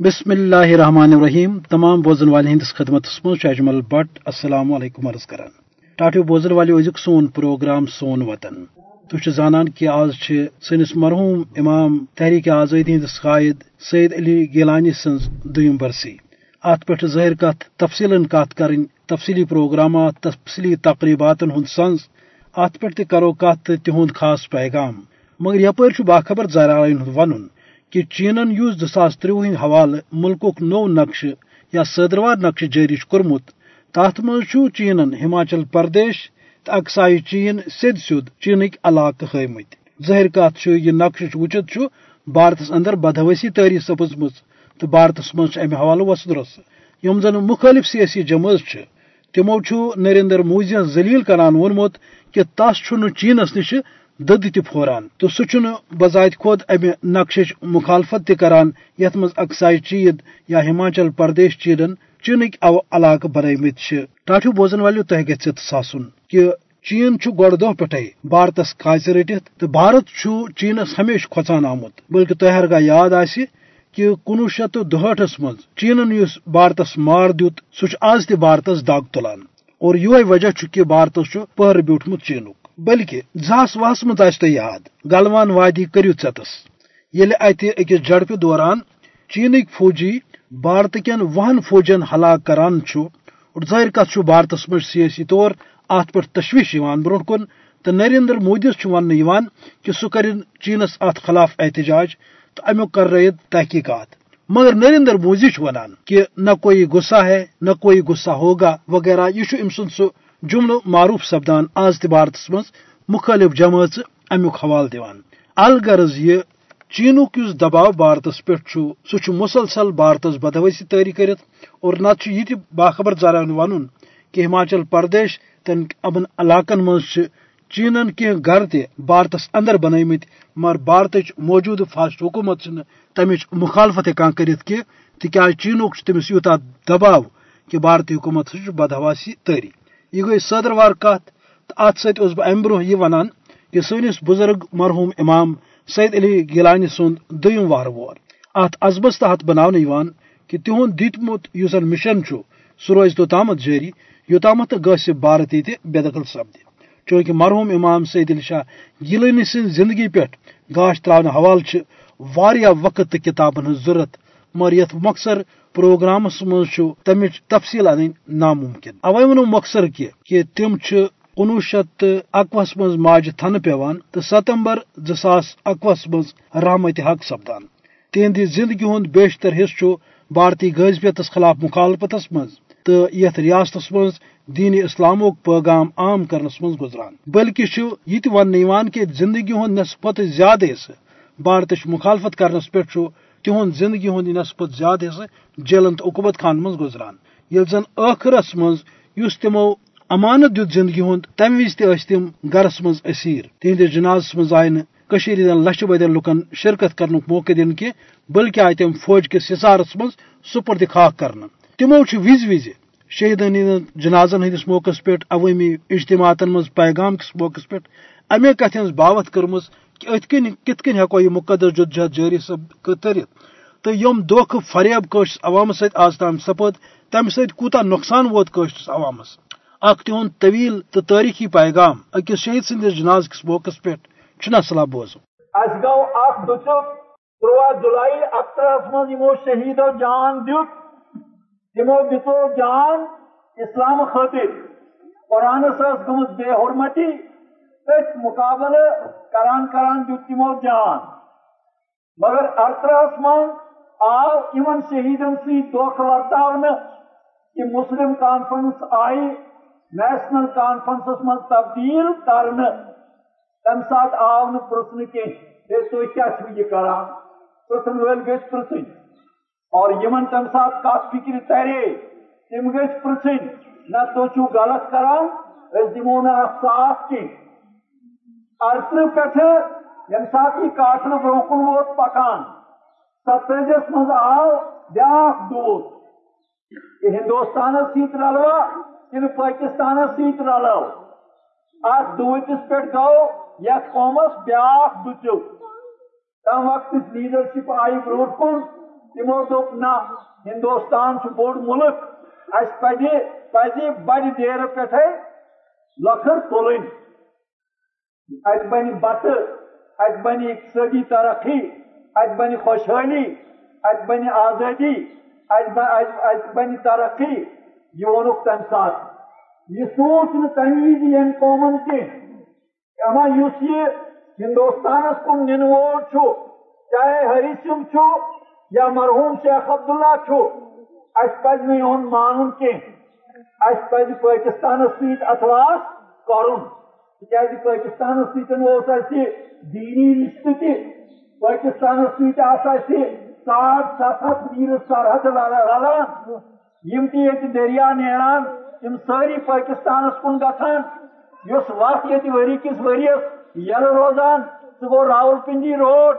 بسم اللہ الرحمن الرحیم۔ تمام بوزن والے ہندس خدمت مز اجمل بٹ۔ السلام علیکم عرض کران ٹاٹو بوزن والے ازیک سون پروگرام سون وطن۔ تھی زانان کہ آز سنس مرحوم امام تحریک آزادی ہندس قائد سید علی گیلانی سن دم برسی۔ ات پہ ظاہر کت تفصیل کت کریں تفصیلی پروگرامات، تفصیلی تقریبات ہند سنز۔ ات پہ کرو کت تہد خاص پیغام۔ مگر یپر باخبر ذرائع ون کہ چینن اس زاس تروہ ہند حوالہ ملک نو نقش یا صدروار نقش جاری کورمت تات مز چینن ہماچل پردیش تو اقسائی چین سید سید چینک علاقہ ہمت ظاہر کت یہ نقش وچت بھارتس اندر بدہوسی تاری سپزم تو بھارتس مز امہ حوالہ وسد رس۔ یم زن مخالف سیاسی جماعت تمو نریندر مودی ذلیل کران وونمت کہ تس چینس نش دد تہ پھوران۔ تو سہ بذات خود امہ نقشچ مخالفت تہ کران، یت مز اکسائی چید یا ہماچل پردیش چیدن چینک او علاقہ بنمت ٹاٹو بوزن والو تہ گھت ساسن۔ کہ چین گۄڈٕ دۄہ پٮ۪ٹھے بھارتس کھاژِ رٔٹِتھ تہٕ بھارت چینس ہمیشہ کھۄژان آمُت بلکہ تۄہہِ ہرگاہ یاد آسہِ کہ کنوہ شیت تو دہٹھس مز چینن اس بھارتس مار دیت سہ آز تہ بھارتس دگ تلان۔ اور یہ وجہ کہ بھارتس پہر بیوٹمت چینک۔ بلکہ زاس وہس مز آس یاد۔ گلوان وادی کرو ٹس یل ات اکس جڑپہ دوران چینک فوجی بھارت کن وہن فوجن ہلاک کران اور ظاہر کت بھارتس مجھ سیاسی طور ات پہ تشویش برو کن۔ تو نریندر مودیس ون کہ سہ کر چینس ات خلاف احتجاج تو امیک کر رہے تحقیقات۔ مگر نریندر مودی ونان کہ نہ کوئی غصہ ہے، نہ کوئی غصہ ہوگا وغیرہ۔ یہ ام سن سہ جملہ معروف سپدان آز تہ بھارتس مز مختلف جماعت امیک حوالہ دیوان۔ الغرض یہ چینک اس دباؤ بھارتس پہ سہ مسلسل بھارتس بدوسی تاری کرت اور نت یہ باخبر ذرائع ون کہ ہماچل پردیش تن ابن علاقن مز چینن کی گھر تہ بھارتس اندر بنمت مگر بھارت موجود فاسٹ حکومت تمچ مخالفت ہکان کرت کی چینک تمس یوتا دباؤ کہ بھارتی حکومت بدہواسی تاری یہ گئی صدروار کت، تو ات ست بہ ام برہ یہ ونان کہ سنس بزرگ مرحوم امام سید علی گیلانی سند دم وار وور ات عزبس تحت بناؤ کہ تہد دتمت اس مشن سہ روز توتامت جاری یوتامت گس بھارت یہ بے دخل سپد چونکہ مرحوم امام سید علی شاہ گیلانی سن زندگی پہ گاش تراؤن حوالہ واریاہ وقت تو کتابن ہز ضرورت مگر یت مقصر پروگرامس مز تمچ تفصیل ان ناممکن۔ اوے ونو مقصر کہ تم کنوہ شیت اکوہس مز ماجہ تھن پیوان تو ستمبر زاس اکوہس مز رحمت حق سپدان۔ تہندی زندگی ہند بیشتر حصہ بھارتی غذبیتس خلاف مخالفتس مز تو یت ریاستس مز دین اسلام پیغام عام کرنس مز گزران۔ بلکہ یہ ون کہ زندگی ہند نسبت زیادہ حصہ بھارت مخالفت کرنس پہ تہد زندگی ہند نسبت زیادہ حصہ جیلن تو عقوبت خان مز گزران۔ یل زن ٲخرس مز تمو امانت دیت زندگی ہند تمہ وز تم گرس مز اسیر۔ تہندس جنازس مز آئی نشیر ہند لچھ بدین لکن شرکت کرن موقع دن کی بلکہ آئی تم فوج کس حصارس مز سپرد خاک کرنا تمو وز وز شہیدن ہند جنازن ہندس موقع پہ عوامی اجتماعات مز پیغام کس موقع پہ امے کت ہز باوت کرم کہ ات کن کت کن ہیکو یہ مقدس جدجہد جاری سب ترت تو یم دھوکھ فریب قشرس عوامس ست آز تام سپد تمہ سۭتۍ کوٗتاہ نۄقصان ووت قشرس عوامس اکھ تہند طویل تو تٲریخی پیغام. أکِس شہید سٕنٛدِس جناز کِس موقعس پٮ۪ٹھ چھُنا سلا بوزو. اَسہِ گوٚو اکھ دُچُک تُرٛواہ جُلائی اکترہس منٛز یِمو شہیدو جان دیُت تِمو دِژو جان اسلام خٲطر قرآنس ٲس گٔمٕژ بے حرمتی تٔتھۍ مُقابلہٕ کران کران دیُت تِمو جان مگر اکترہس منٛز آو یِمن شہیدن سۭتۍ دھوکہٕ ورتاونہٕ کہ مسلم کانفرنس آئی، نیشنل کانفرنسس من تبدیل کرنے تم سات آو نرسن کی تھی کیا یہ کران پرسن ول گھ پرسن۔ اور یمن تم سات کت فکر ترے تم گھ پرسن۔ نہ تو تھی غلط کران اس دمو نا صاف کی ارسل پہ یم سات یہ کاٹن برو کن ووت پکان ستجس مز آو بیاکھ دوست کہ ہندوستان ست رلوا کن پاکستان ست رلو ات دوتس پہ گو یت قومس بیاکھ دچو تم وقت لیڈرشپ آئی برو کن، تمو دوپ نا ہندوستان بوڑ ملک۔ اس پزِ پزِ بڑِ دیر پٮ۪ٹھے لۄکٕر تُلٕنۍ ات بنہِ بتہٕ ات بنہِ اقتصٲدی ترقی ات بنہِ خوشحٲلی ات بنہِ آزٲدی ات بنہِ ترقی. یہ وونُکھ تمہِ ساتہٕ یہ سوچ نہٕ تمہِ قومن کینٛہہ اما یہ ہندوستانس کُن نِنہٕ وول چاہے ہری سنگھ یا مرحوم شیخ عبداللہ چھُ اس پز نہٕ یِہُنٛد مانُن کینٛہہ اس پزِ پٲکِستانس سۭتۍ اتھواس کرُن یعنی تِکیازِ پٲکِستانس سۭتۍ اوس اَسہِ دیٖنی رِشتہٕ تہِ پٲکِستانس سۭتۍ آسہٕ اَسہِ ساڑ ستھ ہتھ میٖل سرحد رلان تہِ ییٚتہِ دریا نیران تم سٲری پٲکِستانس کُن گژھان یُس وتھ ییٚتہِ ؤری کِس ؤرِیس یلہٕ روزان سُہ گوٚو راول پنڈی روڈ.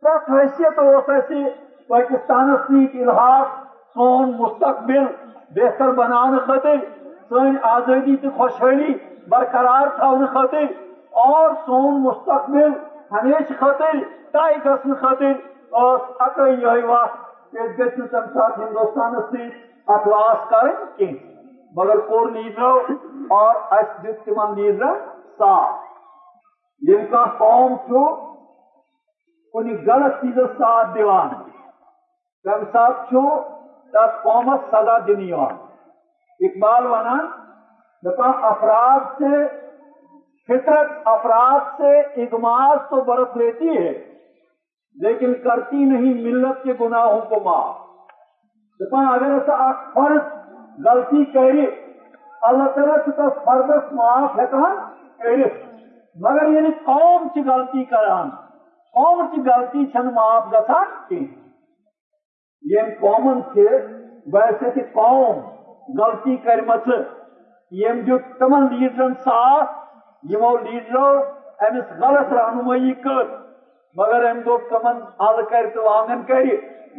پرٛٮ۪تھ حیثیت اوس اَسہِ پٲکِستانس سۭتۍ الحاق، سون مستقبل، بہتر بناونہٕ خٲطرٕ سٲنۍ آزٲدی تہٕ خۄشحٲلی برقرار تھاونہٕ خٲطرٕ اور سون مستقبل ہمیشہٕ خٲطرٕ طے گژھنہٕ خٲطرٕ ٲس اکٲے یِہے وتھ أسۍ گژھِ نہٕ تمہِ ساتہٕ ہندوستانس سۭتۍ اتھواس مگر کور لیڈرو اور اس دیت تمن لیڈرن ساتھ۔ یم کا قوم چھو کن غلط چیز ساتھ دیوان تم ساتھ چھو، تب قومت سزا دینی اقبال ونان افراد سے فطرت، افراد سے اغماز تو برت لیتی ہے، لیکن کرتی نہیں، ملت کے گناہوں کو معاف۔ دپا اگر ایسا فرض، غلطی کر اللہ تعالیٰ تس فردس معاف ہکان کر مگر یعنی قوم چھ غلطی کران قوم چھ غلطی چھن معاف گسان کی۔ قومن چھ ویسے تہ قوم غلطی کر کرمت یم دیت تمن لیڈرن ساتھ، یمو لیڈرو امس غلط رہنمائی کر۔ مگر ام دو تمن ال کر تو آنگن کر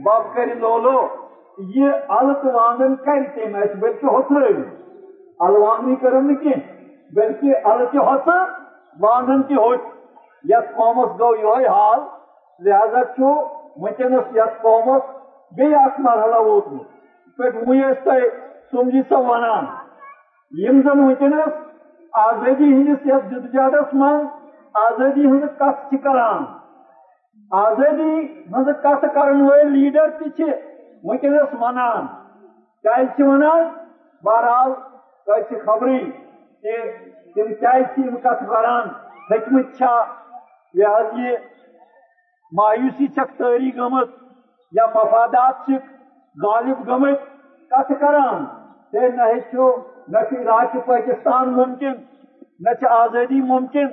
باب کر لولو، یہ ال تو وانگن کر تم اس بلکہ ہوتر ال وانگنی کرن کی؟ بلکہ ال کے ہوت وانگن کی ہوت۔ یت قومس گو یہ حال، لہذا چھو ونکس یت قومس بی اخ مرحلہ ووتمت پہ ویس تہ سمجھی سا ونان یم زن ونکس آزادی ہندس یتھ جدجہدس من آزادی ہند کت کران آزادی مز کت کرن ول لیڈر تہ ونکس ونان کیا ونان بہرحال تھی خبری کہ تم کیا کت کران ہکمت یہ حض یہ مایوسی چھک تاری گمت یا مفادات غالب گمت کت کران تے نہ نہ عراق پاکستان ممکن، نہ آزادی ممکن۔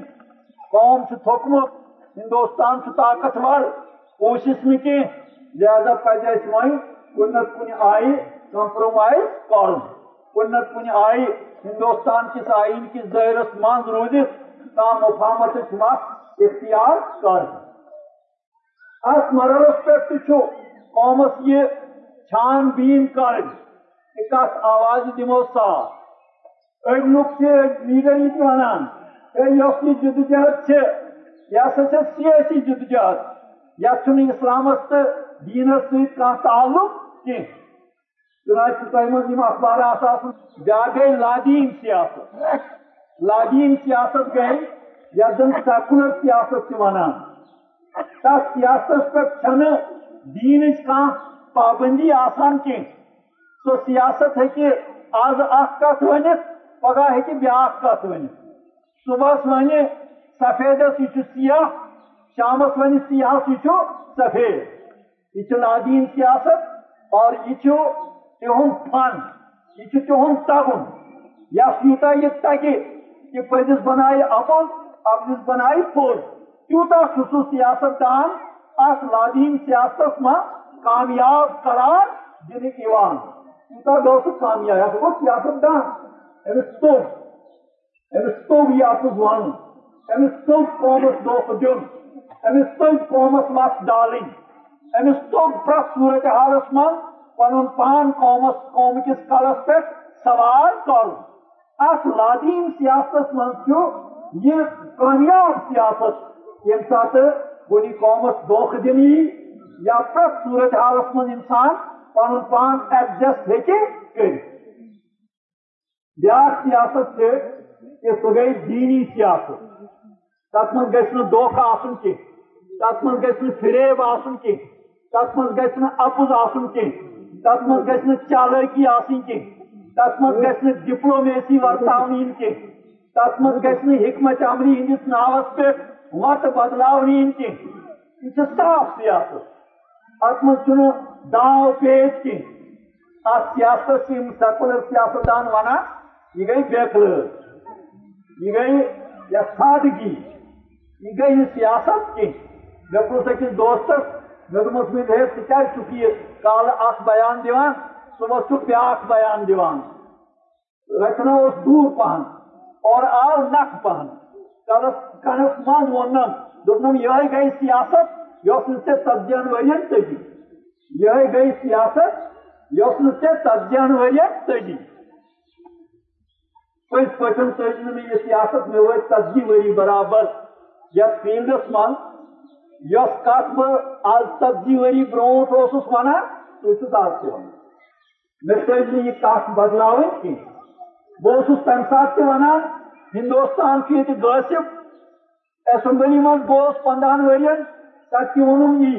قوم تھوکمت ہندوستان طاقتور کوشش نہ کی لہذا پہ وی کن کن آئی کمپرومائز کر کن کن آئی، ہندوستان کس آئین کس دائرس من روزت تام مفامت وقت اختیار کر اس مرحلس پہ قومس یہ چھان بین کر کت آواز دمو صاف اڑ لوگ لیڈر یہ ونان یس یہ جدوجہد یہ ہسا سیاسی جدوجہد یتھ اسلامس تو دینس ست تعلق کی چنانچہ تہ مز اخبارات بیا گئی لادین سیاست لادین سیاست گئی یتھ زن سیکولر سیاست ونان تس سیاست پہ دین کھانا پابندی آسان کی سو سیاست ہکہ آز اخ کت ونت پگہ ہکہ بیا کت ونت صبح ون سفیدس یہ سیاہ شامس ون سیاہ یہ سفید. یہ لادین سیاست اور یہ تہد فن یہ تہد تگن یس یوتا یہ تگہ کہ پزس بنائے اپل اپنس بنائے پوز تیوتا سہ سیاست دان ات لادین سیاست من کامیاب قرار دن تیوتا گو سہ کامیاب یہ گو سیاست دان. امس توب امس توب یہ اپز ون امس قومس دھوکہ دن امس توب قومس مت ڈالن امس توب پریت صورت حالس من پن پان قومس قوم کس کلس پہ سوال کر ات لادین سیاست من یہ کامیاب سیاست یم سات کن قومس دھوکہ دن یا پریت صورت حالس من انسان پن پان ایڈجسٹ ہیکہ کر بیاا سیاست سے کہ سہ گئی دینی سیاست. تک من گھس دھوکہ آسن کی تک من گھس فریب آسن کی تک من گھس اپز آسن کی تک من گھس چالکی آسن کی تک من گھس ڈپلومیسی ورتاؤن کی تک من گھس حکمت عملی ہندس ناوس پہ وت بدلاون کی یہ صاف سیاست. ات من داو پیچ کی ات سیاست سے سیکولر سیاستدان ونان یہ گئی بیکلر یہ گئی یا سادگی یہ گئی یہ سیاست کی مے پوچھ أکس دوستس مے دوپمس مے دے ژٕ کیٛازِ چھُکھ یہِ کالہٕ اکھ بیان دِوان صبحس چھُکھ بیاکھ بیان دِوان رچنا اوس دوٗر پہن اور آو نکھ پہن کلس کنس منٛز ووٚننم دوٚپنم یِہے گٔے سیاست یۄس نہٕ ژےٚ ژتجیَن ؤرین تٔجی یِہے گٔے سیاست یۄس نہٕ ژےٚ ژتجیَن ؤرین تٔجی پٔزۍ پٲٹھۍ تٔج نہٕ یہِ سیاست مےٚ وٲتۍ ژتجی ؤری برابر۔ یتھ فیلڈس من یس کت بہٕ آز ژتجی ؤری برونٛٹھ اوسُس ونان سُہ چھُس آز تہِ ونان مےٚ تٔج نہٕ یہِ کتھ بدلاوٕنۍ کینٛہہ بہٕ اوسُس ساتہٕ تہِ ونان ہندوستان چھُ ییٚتہِ غٲصِب ایسمبلی منٛز گوٚوُس پندہن ؤرین تتہِ تہِ ووٚنُم یی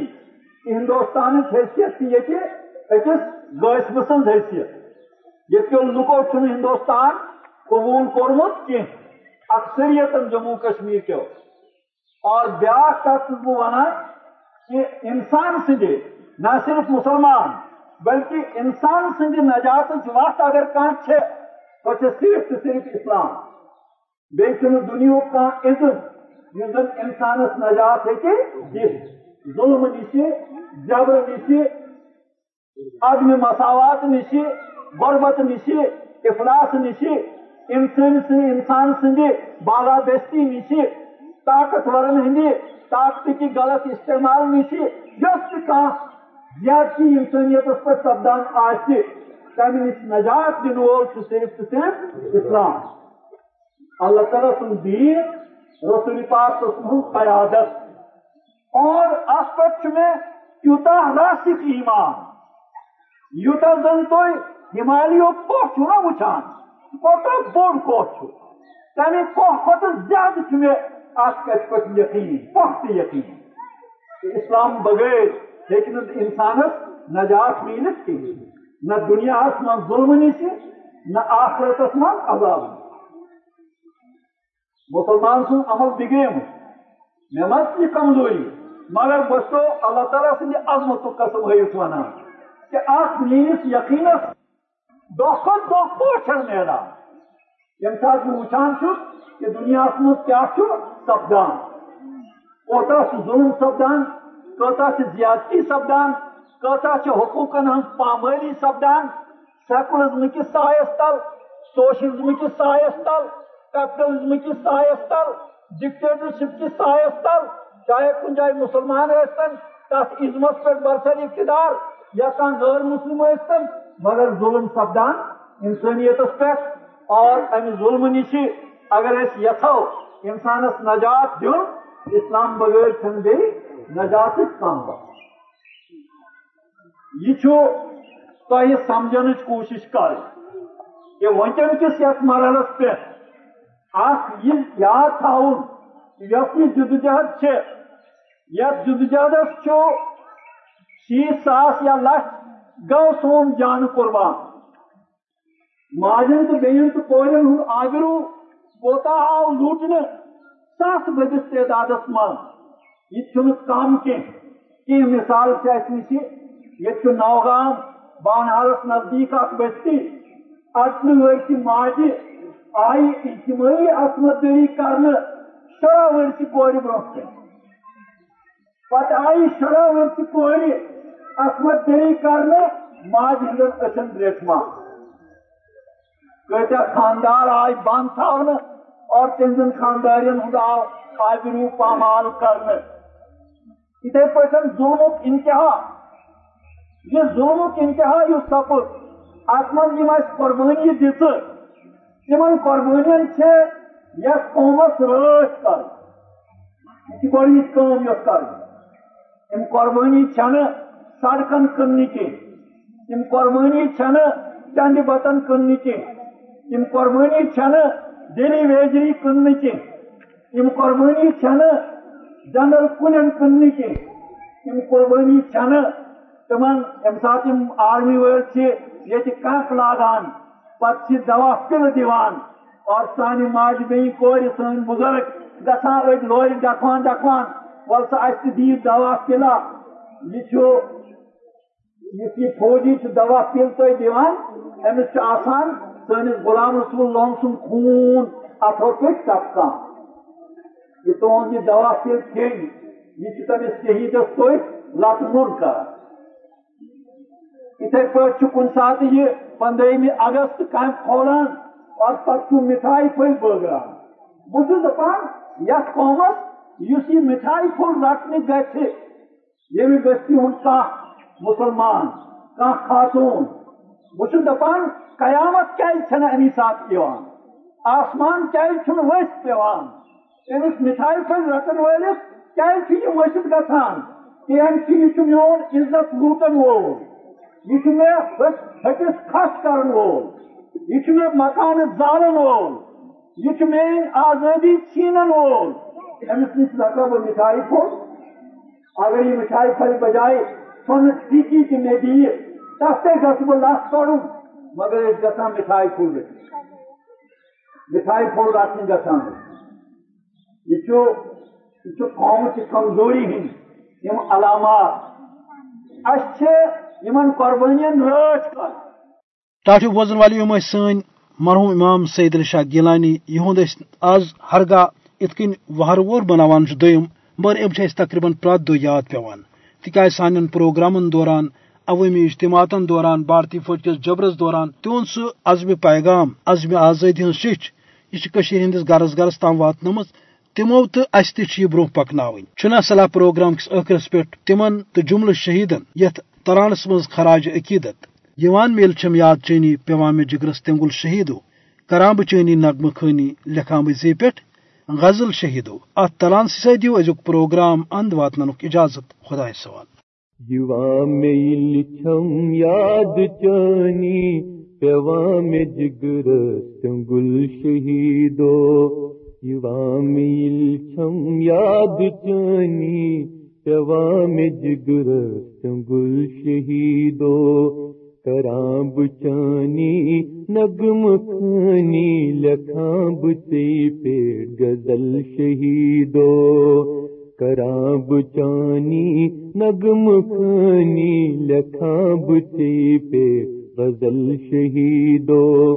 حیثیت چھِ ییٚتہِ أکِس غٲصبہٕ سٕنٛز حیثیت۔ ییٚتہِ کیو لُکو چھُنہٕ ہندوستان قبوٗل کوٚرمُت کینٛہہ اکثریتن جموں کشمیر کیو اور بیاا کت بہ ونان کہ انسان سندے نہ صرف مسلمان، بلکہ انسان سند نجات وت اگر کان سو صرف تو صرف اسلام۔ بیچن دنیا کان عزت اس زن انسانس نجات ہیکہ دت ظلم نش جبر نش عدم مساوات نش غربت نش افلاس نش انسان انسان سند بالادستی نش طاقتورن ہندی طاقت کی غلط استعمال نش یس زیادتی انسانیت پہ سپدان آہ تمہ نش نجات دن وول صرف تو صرف اسلام اللہ تعالیٰ سن دین رسول پاک سن قیادت اور ات پہ میں تیوتا راسک ایمان یوتا زن تھی ہمالیو کوہ نا وچان کوتا بوڑ کوہ تمہ کوہ کھت زیادہ میں ات کت پہ یقین پخت یقین اسلام بغیر لیکن انسانس نجات ملت کی نہ دنیا من ظلم نش نہ آخرت من عذاب مسلمان سن عمل بگیم مے مت یہ کمزوری مگر بس تو اللہ تعالیٰ سند عظمت قسم ہیت ونان کہ ات میس یقینس دہ کھت دہ پوچھن نیران یم سات وچان کہ دنیا من کیا سپدان کوتا ظلم سپدان کوتا زیادتی سپدان کوتا حقوقن ہن پامالی سپدان سیکولرزم کس سایس تل، سوشلزم کس سایس تل، کیپٹلزم کس سایس تل، ڈکٹیٹرشپ کس سایس تل۔ چاہے کن جائے مسلمان ٲسۍتن تس عزمس پہ برسر اقتدار، یا کان غیر مسلم ٲسۍتن مگر ظلم سپدان انسانیتس پہ اور امہ ظلم نش اگر اس یھو انسانس نجات دن اسلام بغیر چھ بی نجات کم یہ تہ سمجھن کوشش کر کہ ونکن کس یت مرحلس پہ۔ اخ یہ یاد تھاؤن یس یہ جدوجہد یت جدوجہدس شیت ساس یا لچھ گو سون جان قربان۔ ماجن تو بین تو کورن ہند آگرو کوتا آو لوٹنے سات بدس تعداد من یہ کم کی مثال سے اس نش یہ نوگام بانہالس نزدیک اخ بستی اٹن ورس ماجہ آئی اجتماعی عصمت دری کرنے شرح ورس کور برہ پتہ آئی شرح ورس کور عصمت دری کرنے ماج ہندن اچن ریٹما کتیا خاندار آئی بند تھونے اور تہذن خاندارین ہند آو آبرو پامال کرنے اتھے پہ ظلم انتہا۔ یہ ظلم انتہا یہ سپد ات من قربانی دت تمن قربانین یس قومس رٲچھ کر۔ یہ گۄڈنِچ کٲم یۄس کر۔ قربانی چھن سڑکن کن کی قربانی چند بتن کن کی قربانی چھن ویجری کن کی قربانی جنرل کلین کن کی قربانی چھن تمن ام سات آرمی ول یہ کنک لاگان پتہ دوا پل دیوان۔ اور سانہ ماج بین کور سن بزرگ گھان اڑ لور ڈکوان ڈکوان ول سا اس دی دوا پلا یہ یہ فوجی دوا پل تھی دان امس آسان سنس غلام رسول اللہ سن خون اتو پہ ٹپکان یہ تہذ جی یہ دوا پل کھین یہ تمس شہیدس تھی لت من کر۔ اتھے پہ کن سات یہ پندرہمی اگست کیمپ کھولان اور پتہ مٹھائی پھل بٲگراوان بہٕ چھُس دپان یتھ قومس یُس یہِ مٹھائی پھوٚل رٹنہِ گژھِ ییٚمہِ بستی ہُنٛد کانٛہہ مُسلمان کانٛہہ خاتوٗن بہٕ چھُس دپان قیامت کیازِ چھنہٕ امی ساتہٕ یِوان آسمان کیازِ چھُنہٕ ؤسۍ پیٚوان أمِس مٹھائی پھٔلۍ رٹن وٲلِس کیازِ چھُ یہِ ؤسِتھ گژھان کیٚنٛہہ چھُ یہِ چھُ میون عزت لوٗٹن وول یہ میں ہٹس کھس کرن وول یہ میں مکان زالن وول یہ میری آزادی چھینن وول امس نش لگا وہ مٹھائی پھول اگر یہ مٹھائی پھل بجائے سن ٹیکی کی میں دی تس تے گھس بہ لس کڑوں مگر اس گژھان مٹھائی پھول مٹھائی پھول رٹنے گژھان یہ چھو قوم کی کمزوری ہند یم علامات اس قربانین رٲچھ کر ٹاٹو بوزن والے یم سن مرحوم امام سید علی شاہ گیلانی یہند آز ہرگاہ ات کن وہر وور بناوان دم مگر ام تقریباً پرت دہ یاد پیوان تکیاز سان پروگرامن دوران عوامی اجتماعاتن دوران، بھارتی فوج کس جبرس دوران تہد سہ عزم پیغام، عزم آزادی ہز شچ یہ ہندس گرس گرس تام واتن تمو تو اس تہ برو پکن چنا صلاح پروگرام کس ٲخرس پہ تمن تو جملہ شہیدن، یت ترانس مز خراج عقیدت یوان میل چھم یاد چینی پیوان میں جگرس تنگل شہیدو، کرام بچینی نغمہ خانی لکھام زی پہ غزل شہیدو ات تلان سی دیو ازک پروگرام اند واتن اجازت خدا سوال. یوان میل چھم یاد چانی پیوان میں جگرس تنگل شہیدو. یوان میل چھم یاد چانی پیوام جگر سنگل شہیدو. کرام بچانی نگم خانی لکھام بچی پیٹ غزل شہیدو۔ کرام بچانی نگم خانی لکھام بچی پیٹ غزل شہیدو۔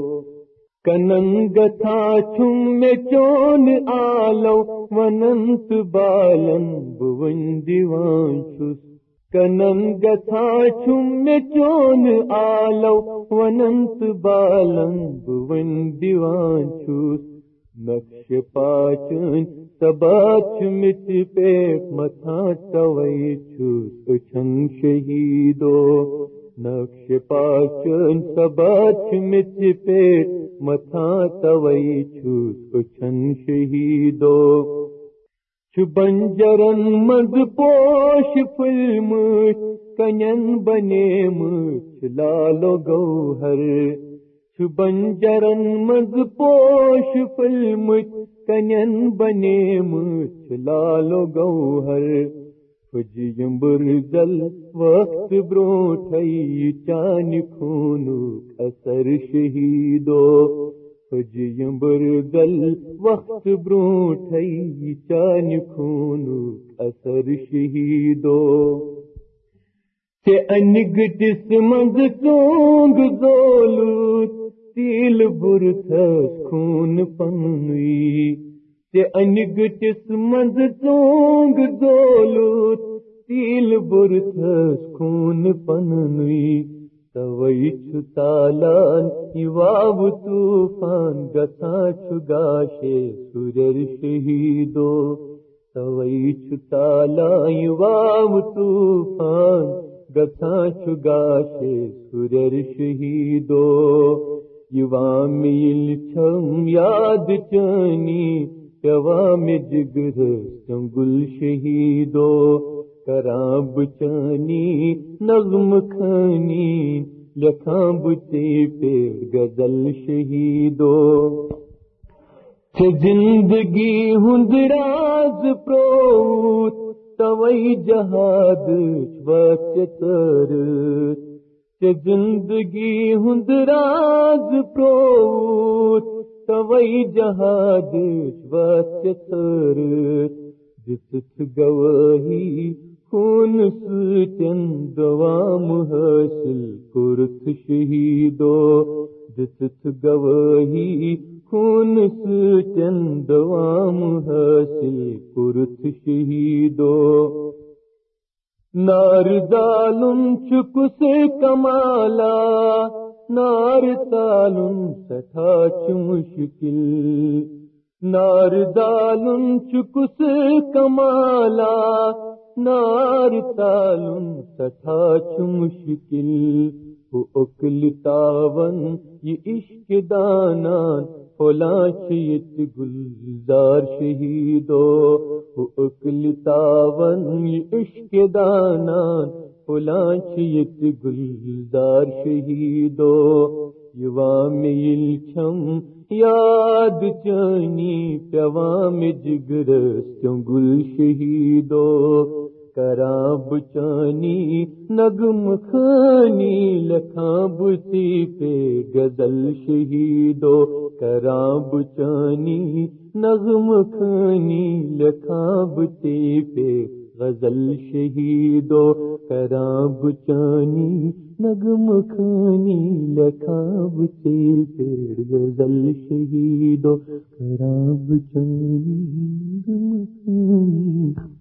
کننگ تھا چھم میں چون آلو، وننت بالن بون دیوان چھس کننگ تھا چھم میں چون آلو، وننت بالن بون دیوان چھس نقش پاچن سبات مت پہ متھا توئی چھس شہیدو۔ نقش پاچن سبات مت پہ متھا توئی چھوس کچھن شہیدو۔ بنجرن مز پوش فلم، کنن بنے لالو گوہر۔ بنجرن مز پوش فلم، کنن بنے لالو گوہر۔ فجیم برزل وقت بروٹھئی چان خونو اثر شہیدو۔ فجیم برزل وقت بروٹھئی چان خونو اثر شہیدو۔ تے انگٹس منز سونگ زولوت، تیل برتھس خون پنوی انگٹس مز چونگ دولوت تیل برتھس خون پنوی پننوی توئی چھ تالان یواب طوفان گتا چھ گاشے، سورر شہیدو۔ توئی چھ تالان یواب طوفان گتا چھ گاشے، سورر شہیدو۔ یوام میل چھم یاد چانی نظم کھانی لکھاں بچے پہ غزل شہیدو۔ چھ زندگی ہند راز پروت، توئی جہاد تر زندگی ہند راز پروت، توئی جہاد تر دت گواہی خون سچن دوام حاصل کرت شہیدو؟ دت گواہی خون سچن دوام حاصل کرت شہیدو؟ نار دالم چک سے کمالا، نار تالم سٹھا مشکل۔ نار دالم چکس کمالا نار تالم سٹھا مشکل وہ اکل تاون، یہ عشق دانان فلا چیت گلزار شہیدو وہ اکل تاون، یہ عشق دانان فلا چیت گلزار شہیدو۔ یوام چھم یاد چانی پیوام جگرستوں گل شہیدو۔ کراب چانی، نگم خانی لکھاں بچی پہ گزل شہیدو، کراب چانی نغم خانی لکھاں بچی پہ غزل شہیدو، کراب چانی، نگم خانی، لکھاب تیل پیڑ غزل شہیدو، کراب چانی، نگم خانی۔